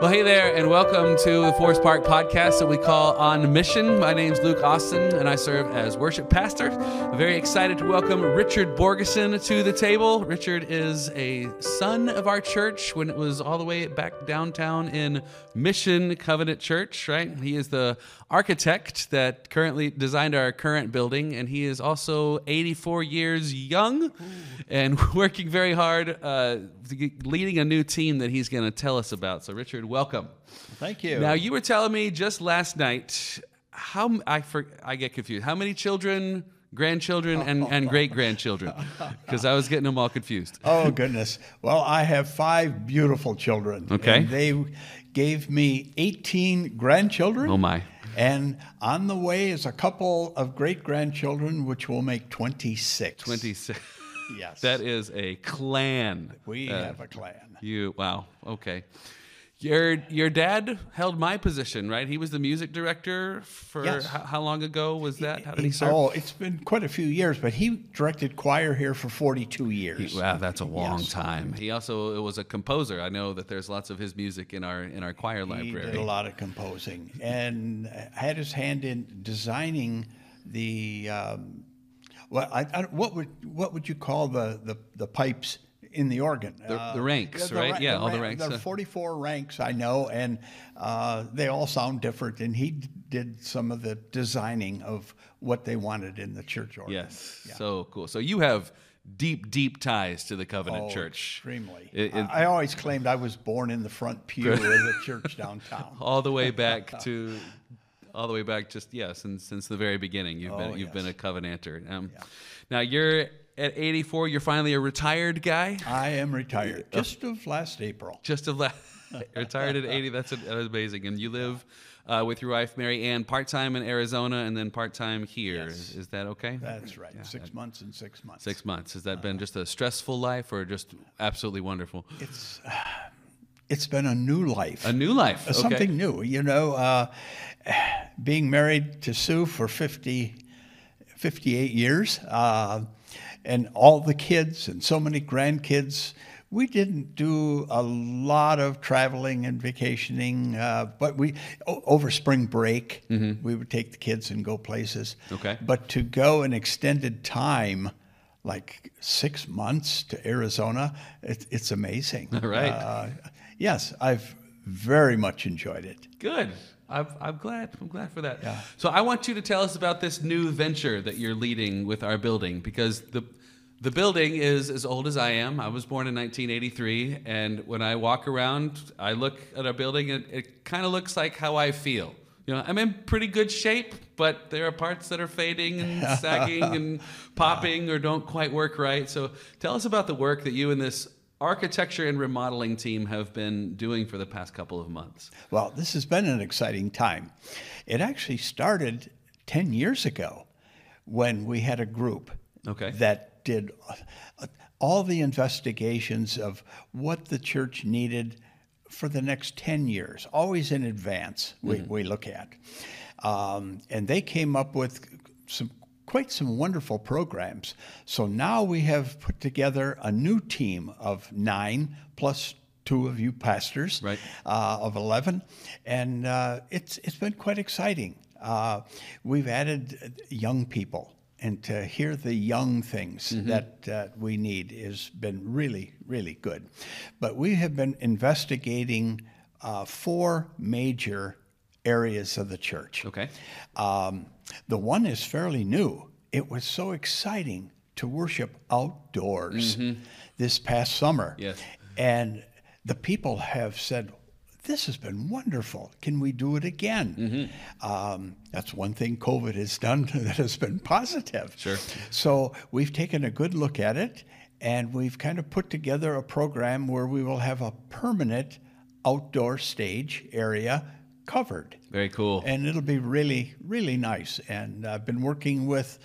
Well, hey there, and welcome to the Forest Park podcast that we call On Mission. My name's Luke Austin, and I serve as worship pastor. I'm very excited to welcome Richard Borgeson to the table. Richard is a son of our church when it was all the way back downtown in Mission Covenant Church, right? He is the architect that currently designed our current building, and he is also 84 years young and working very hard, uh, leading a new team that he's going to tell us about. So, Richard, welcome. Thank you. Now, you were telling me just last night how I for, I get confused. How many children, grandchildren, and, and great grandchildren? Because I was getting them all confused. oh goodness. Well, I have five beautiful children. Okay. They gave me 18 grandchildren. Oh my. And on the way is a couple of great grandchildren, which will make 26. 26. Yes. That is a clan. we Uh, have a clan. You wow. Okay. Your your dad held my position, right? He was the music director for Yes. how, how long ago was that? How did he serve? Oh, it's been quite a few years, but he directed choir here for 42 years. Wow, that's a long Yes. time. He also was a composer. I know that there's lots of his music in our in our choir He library. did a lot of composing and had his hand in designing the. Um, well, I, I, what would what would you call the the, the pipes in the organ? The- the ranks, right? ra- Yeah, all the ranks, There uh. are 44 ranks, I know, and uh, they all sound different. And he d- did some of the designing of what they wanted in the church organ. Yes, so cool. So you have deep, deep ties to the Covenant Oh, Church. Extremely. It- it- I, always claimed I was born in the front pew of the church downtown. all the way back to all the way back just yeah since since the very beginning you've been Oh, you've been a covenanter um, now you're at 84 you're finally a retired guy I am retired just of last April. just of last retired at 80 that's, that amazing and you live uh, with your wife mary ann part-time in arizona and then part-time here is, is that okay That's right. six months and six months. six months has that been just a stressful life or just absolutely wonderful It's it's been a new life. a new life okay. Something new. You know, uh, being married to Sue for 50, 58 years, uh, and all the kids and so many grandkids. We didn't do a lot of traveling and vacationing, uh, but we over spring break we would take the kids and go places. Okay. But to go an extended time, like six months to Arizona, it, it's amazing. Right. Uh, yes, I've very much enjoyed it. Good. I'm, I'm glad. I'm glad for that. Yeah. So I want you to tell us about this new venture that you're leading with our building because the the building is as old as I am. I was born in 1983, and when I walk around, I look at our building, and it kind of looks like how I feel. You know, I'm in pretty good shape, but there are parts that are fading and sagging and popping or don't quite work right. So tell us about the work that you and this architecture and remodeling team have been doing for the past couple of months. Well, this has been an exciting time. It actually started 10 years ago when we had a group Okay. that did all the investigations of what the church needed for the next 10 years, always in advance, we, we look at. Um, and they came up with some quite some wonderful programs. So now we have put together a new team of nine plus two of you pastors Right. uh, of 11, and uh, it's, it's been quite exciting. Uh, we've added young people, and to hear the young things that uh, we need has been really, really good. But we have been investigating uh, four major areas of the church. Okay. Um, the one is fairly new. It was so exciting to worship outdoors this past summer. Yes. And the people have said, this has been wonderful. Can we do it again? Um, that's one thing COVID has done that has been positive. Sure. So we've taken a good look at it and we've kind of put together a program where we will have a permanent outdoor stage area covered Very cool. and it'll be really really nice and i've been working with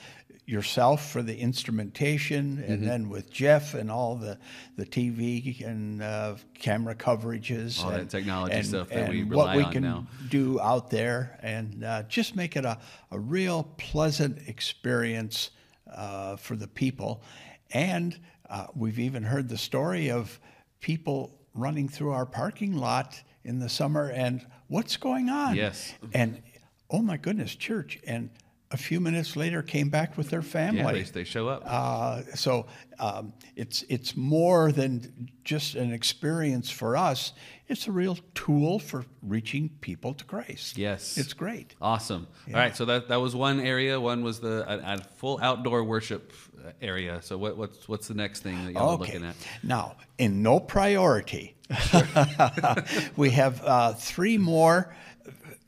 yourself for the instrumentation and Mm-hmm. then with jeff and all the the tv and uh, camera coverages All that technology and- stuff that we and rely what we on can now. do out there and uh, just make it a, a real pleasant experience uh, for the people and uh, we've even heard the story of people running through our parking lot in the summer, and what's going on? Yes. And oh my goodness, church. And a few minutes later came back with their family. Yeah, they, they show up. Uh, so um, it's it's more than just an experience for us. It's a real tool for reaching people to Christ. Yes. it's great. Awesome. All right, so that, that was one area. One was the a, a full outdoor worship uh, area. So what, what's what's the next thing that y'all are looking at? Now, in no priority, we have uh, three more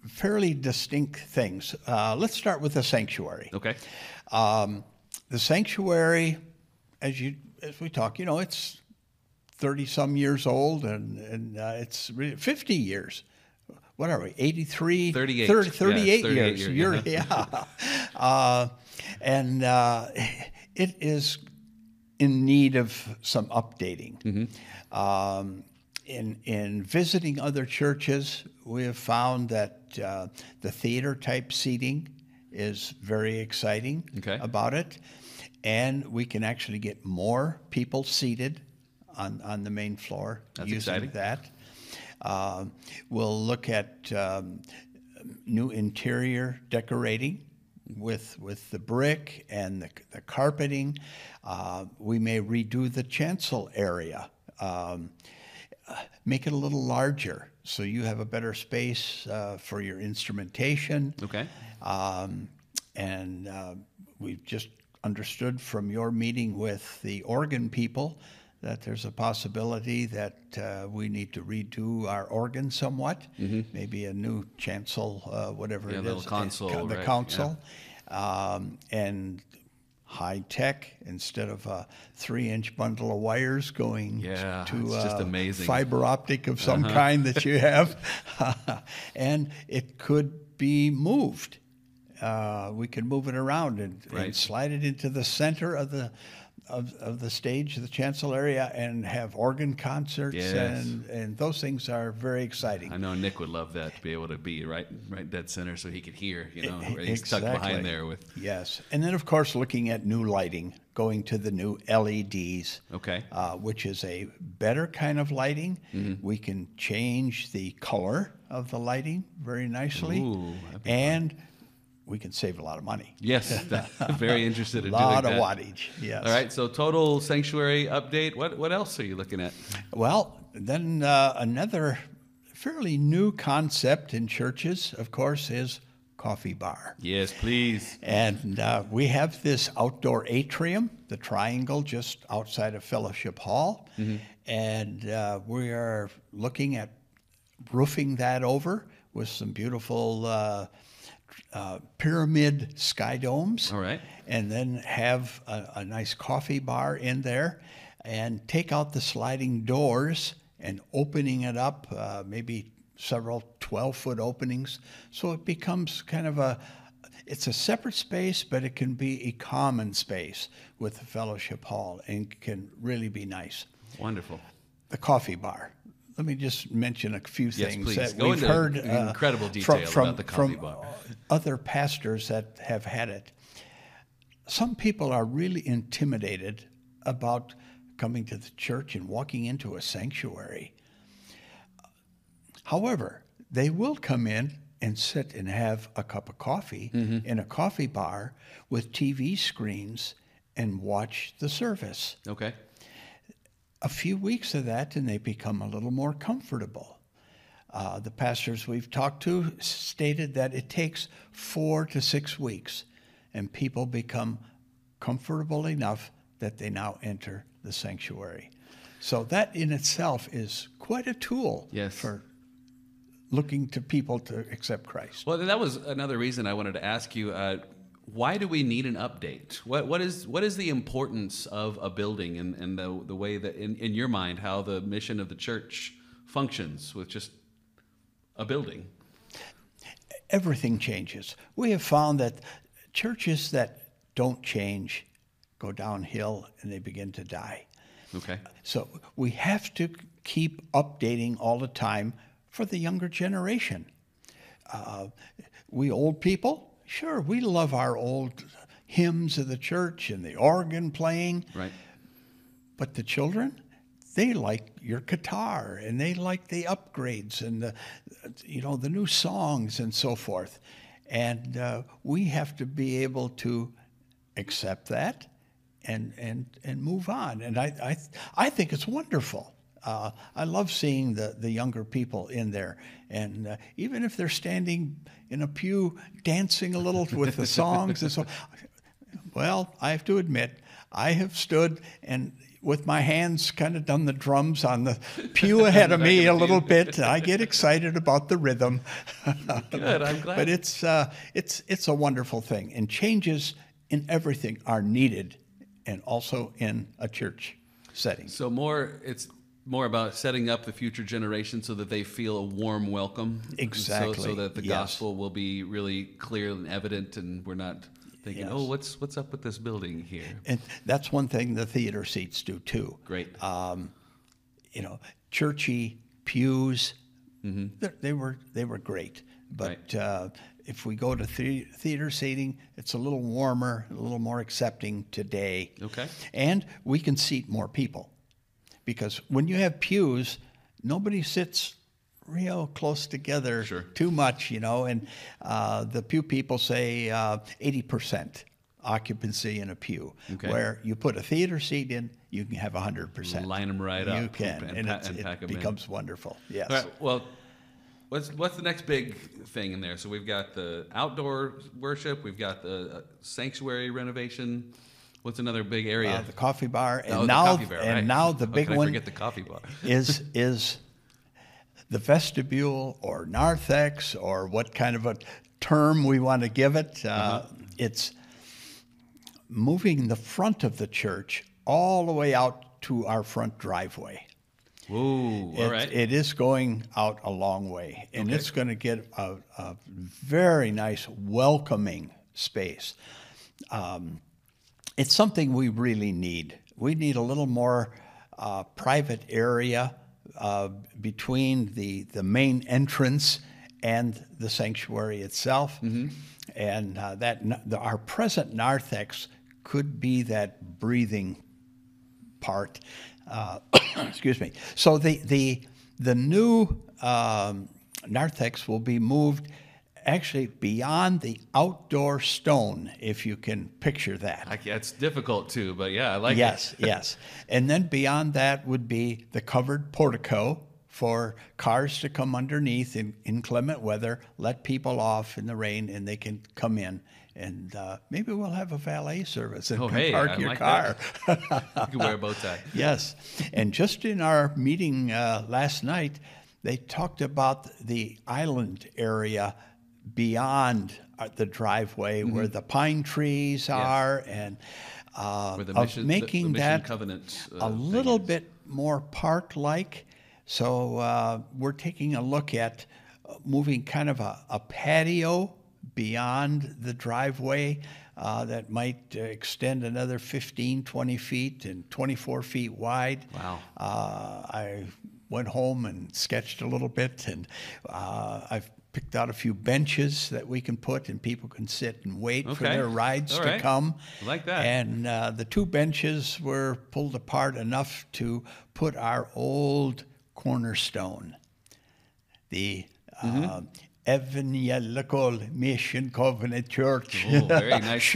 fairly distinct things. Uh, let's start with the sanctuary. Okay. Um, the sanctuary, as you as we talk, you know, it's thirty some years old, and and uh, it's fifty years. What are we? 83? 38. 30, Yeah, 38 38 years. years, yeah. Uh, and uh, it is in need of some updating. Um, in, in visiting other churches, we have found that uh, the theater type seating is very exciting Okay. about it. And we can actually get more people seated on, on the main floor That's using exciting. that. Uh, we'll look at um, new interior decorating with with the brick and the, the carpeting. Uh, we may redo the chancel area, um, make it a little larger so you have a better space uh, for your instrumentation. Okay. Um, and uh, we've just understood from your meeting with the organ people that there's a possibility that uh, we need to redo our organ somewhat, maybe a new chancel, uh, whatever Mm-hmm. Yeah, it is, console, the right, console, um, and high tech instead of a three-inch bundle of wires going Yeah, to it's just uh, amazing. fiber optic of some Uh-huh. kind that you have, and it could be moved. Uh, we could move it around and, Right. and slide it into the center of the of, of the stage, the chancel area, and have organ concerts, Yes. and and those things are very exciting. I know Nick would love that to be able to be right, right dead center, so he could hear. You know, where he's stuck exactly. behind there with. Yes, and then of course looking at new lighting, going to the new LEDs. Okay. uh, which is a better kind of lighting. Mm-hmm. We can change the color of the lighting very nicely, Ooh, and we can save a lot of money. Yes, very interested in A lot of that. wattage. Yes. All right, so total sanctuary update. What what else are you looking at? Well, then uh, another fairly new concept in churches, of course, is coffee bar. Yes, please. And uh, we have this outdoor atrium, the triangle just outside of Fellowship Hall. And uh, we are looking at roofing that over with some beautiful uh, pyramid sky domes. All right. And then have a, a nice coffee bar in there and take out the sliding doors and opening it up, uh, maybe several 12 foot openings. So it becomes kind of a, it's a separate space, but it can be a common space with the fellowship hall and can really be nice. Wonderful. The coffee bar. Let me just mention a few Yes, things please. that Go we've heard uh, incredible from- detail from, about the from other pastors that have had it. Some people are really intimidated about coming to the church and walking into a sanctuary. However, they will come in and sit and have a cup of coffee Mm-hmm. in a coffee bar with TV screens and watch the service. Okay. A few weeks of that, and they become a little more comfortable. Uh, the pastors we've talked to stated that it takes four to six weeks, and people become comfortable enough that they now enter the sanctuary. So that in itself is quite a tool Yes. for looking to people to accept Christ. Well, that was another reason I wanted to ask you. Uh, why do we need an update? What what is what is the importance of a building and, and the the way that in, in your mind how the mission of the church functions with just a building? everything changes. We have found that churches that don't change go downhill and they begin to die. Okay. So we have to keep updating all the time for the younger generation. Uh, we old people, sure, we love our old hymns of the church and the organ playing, Right. but the children, they like your guitar and they like the upgrades and the, you know, the new songs and so forth. And uh, we have to be able to accept that and, and, and move on. And I, I, I think it's wonderful. Uh, I love seeing the, the younger people in there. And uh, even if they're standing in a pew dancing a little with the songs and so well, I have to admit, I have stood and with my hands kind of done the drums on the pew ahead of me a little bit. I get excited about the rhythm. Good, I'm glad. but it's, uh, it's, it's a wonderful thing. And changes in everything are needed and also in a church setting. So more, it's more about setting up the future generation so that they feel a warm welcome. Exactly. So, so that the Yes. gospel will be really clear and evident, and we're not thinking, Yes. "Oh, what's what's up with this building here?" And that's one thing the theater seats do too. Great. Um, you know, churchy pews, Mm-hmm. they're- were they were great. But uh, if we go to the- theater seating, it's a little warmer, a little more accepting today. Okay. And we can seat more people, because when you have pews, nobody sits real close together Sure. too much, you know. And uh, the pew people say uh, eighty percent occupancy in a pew, Okay. where you put a theater seat in, you can have hundred percent. Line 'em right you up can, and and, and it in. becomes wonderful. Yes. Right. Well, what's what's the next big thing in there? So we've got the outdoor worship. We've got the uh, sanctuary renovation. What's another big area? Uh, the coffee bar, and Oh, now bar, and right. now the big can I one forget the coffee bar. is is the vestibule or narthex or what kind of a term we want to give it. Uh, Uh-huh. It's moving the front of the church all the way out to our front driveway. Ooh, all It- right. It is going out a long way, and Okay. it's going to get a, a very nice, welcoming space. Um, it's something we really need. We need a little more uh, private area uh, between the, the main entrance and the sanctuary itself. And uh, that the, our present narthex could be that breathing part. Uh, excuse me. So the the the new um, narthex will be moved actually beyond the outdoor stone, if you can picture that. I, it's difficult too, but yeah, I like yes, it. yes. And then beyond that would be the covered portico for cars to come underneath in inclement weather, let people off in the rain, and they can come in. And uh, maybe we'll have a valet service and Oh, hey, park I your like car. You can wear a bow tie. Yes. And just in our meeting uh, last night, they talked about the island area beyond uh, the driveway where the pine trees are and uh, the of mission, the- the making that covenant, uh, a little is. bit more park-like. So uh, we're taking a look at uh, moving kind of a, a patio beyond the driveway uh, that might uh, extend another 15, 20 feet and 24 feet wide. Wow. Uh, I went home and sketched a little bit, and uh, I've picked out a few benches that we can put, and people can sit and wait for their rides to come. I like that. And uh, the two benches were pulled apart enough to put our old cornerstone, the uh, Evangelical Mission Covenant Church. Ooh, very nice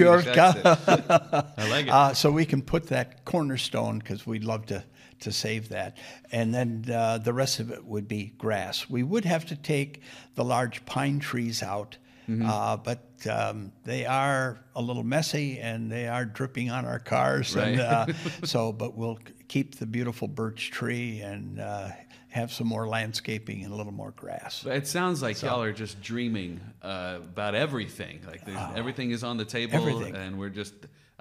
I like it. Uh, so we can put that cornerstone because we'd love to, to save that. And then uh, the rest of it would be grass. We would have to take the large pine trees out, Mm-hmm. uh, but um, they are a little messy and they are dripping on our cars. And, Right. uh, so, but we'll keep the beautiful birch tree and uh, have some more landscaping and a little more grass. It sounds like y'all are just dreaming uh, about everything. Like there's, everything is on the table. Everything. and we're just.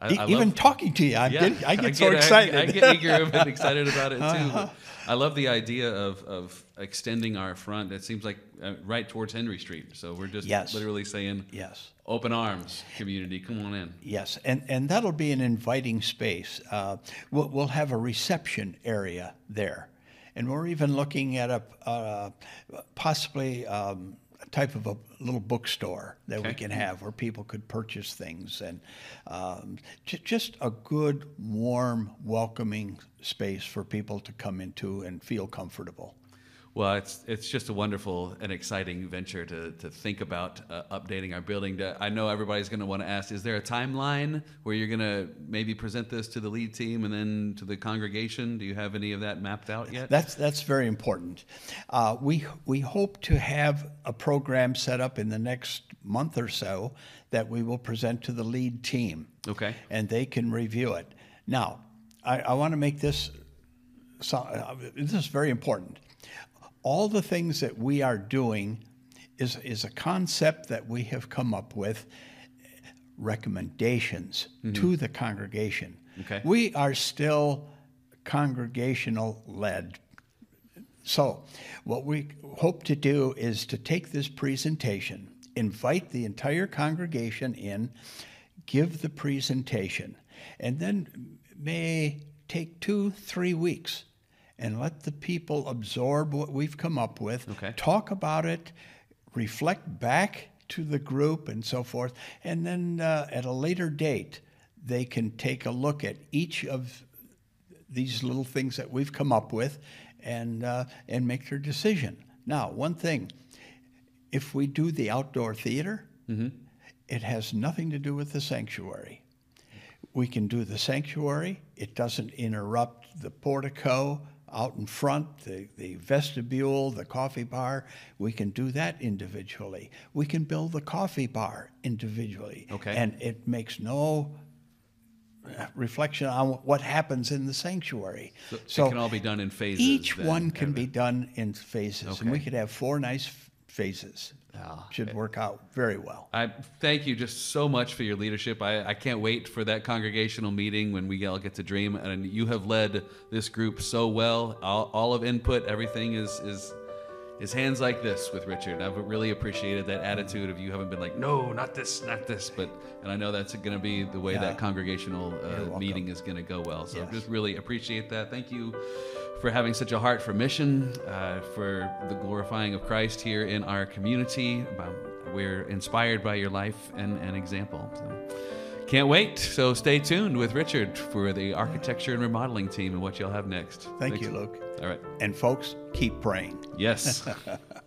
I, E- I Even love, talking to you, I'm Yeah, getting, I get so I- excited. Uh-huh. I, get eager and excited about it too. I love the idea of, of extending our front. It seems like uh, right towards Henry Street. So we're just Yes. literally saying, yes. open arms, community, come on in. Yes, and, and that'll be an inviting space. Uh, we'll, we'll have a reception area there. And we're even looking at a, uh, possibly um, type of a little bookstore that we can have where people could purchase things and um, j- just a good, warm, welcoming space for people to come into and feel comfortable. Well, it's it's just a wonderful and exciting venture to, to think about uh, updating our building. To, I know everybody's going to want to ask: Is there a timeline where you're going to maybe present this to the lead team and then to the congregation? Do you have any of that mapped out yet? That's that's very important. Uh, we we hope to have a program set up in the next month or so that we will present to the lead team. Okay. And they can review it. Now, I, I want to make this. So, uh, this is very important. All the things that we are doing is is a concept that we have come up with recommendations mm-hmm. to the congregation. Okay. We are still congregational led. So, what we hope to do is to take this presentation, invite the entire congregation in, give the presentation, and then may take two, three weeks and let the people absorb what we've come up with, Okay. talk about it, reflect back to the group and so forth, and then uh, at a later date, they can take a look at each of these little things that we've come up with and uh, and make their decision. Now, one thing, if we do the outdoor theater, it has nothing to do with the sanctuary. We can do the sanctuary. It doesn't interrupt the portico out in front, the, the vestibule, the coffee bar. We can do that individually. We can build the coffee bar individually. Okay. And it makes no uh, reflection on what happens in the sanctuary. So, it can all be done in phases. Each then, one can be done in phases, and we could have four nice phases. Ah, Should work out very well. I thank you just so much for your leadership. I, I can't wait for that congregational meeting when we all get to dream. And you have led this group so well. All, all of input, everything is is is hands like this with Richard. I've really appreciated that attitude of you haven't been like, no, not this, not this, but and I know that's going to be the way Yeah. that congregational uh, meeting is going to go well. So Yes. just really appreciate that. Thank you for having such a heart for mission, uh, for the glorifying of Christ here in our community. We're inspired by your life and, and example. So can't wait. So stay tuned with Richard for the architecture and remodeling team and what you'll have next. Thank Thanks. you, Luke. All right. And folks, keep praying. Yes.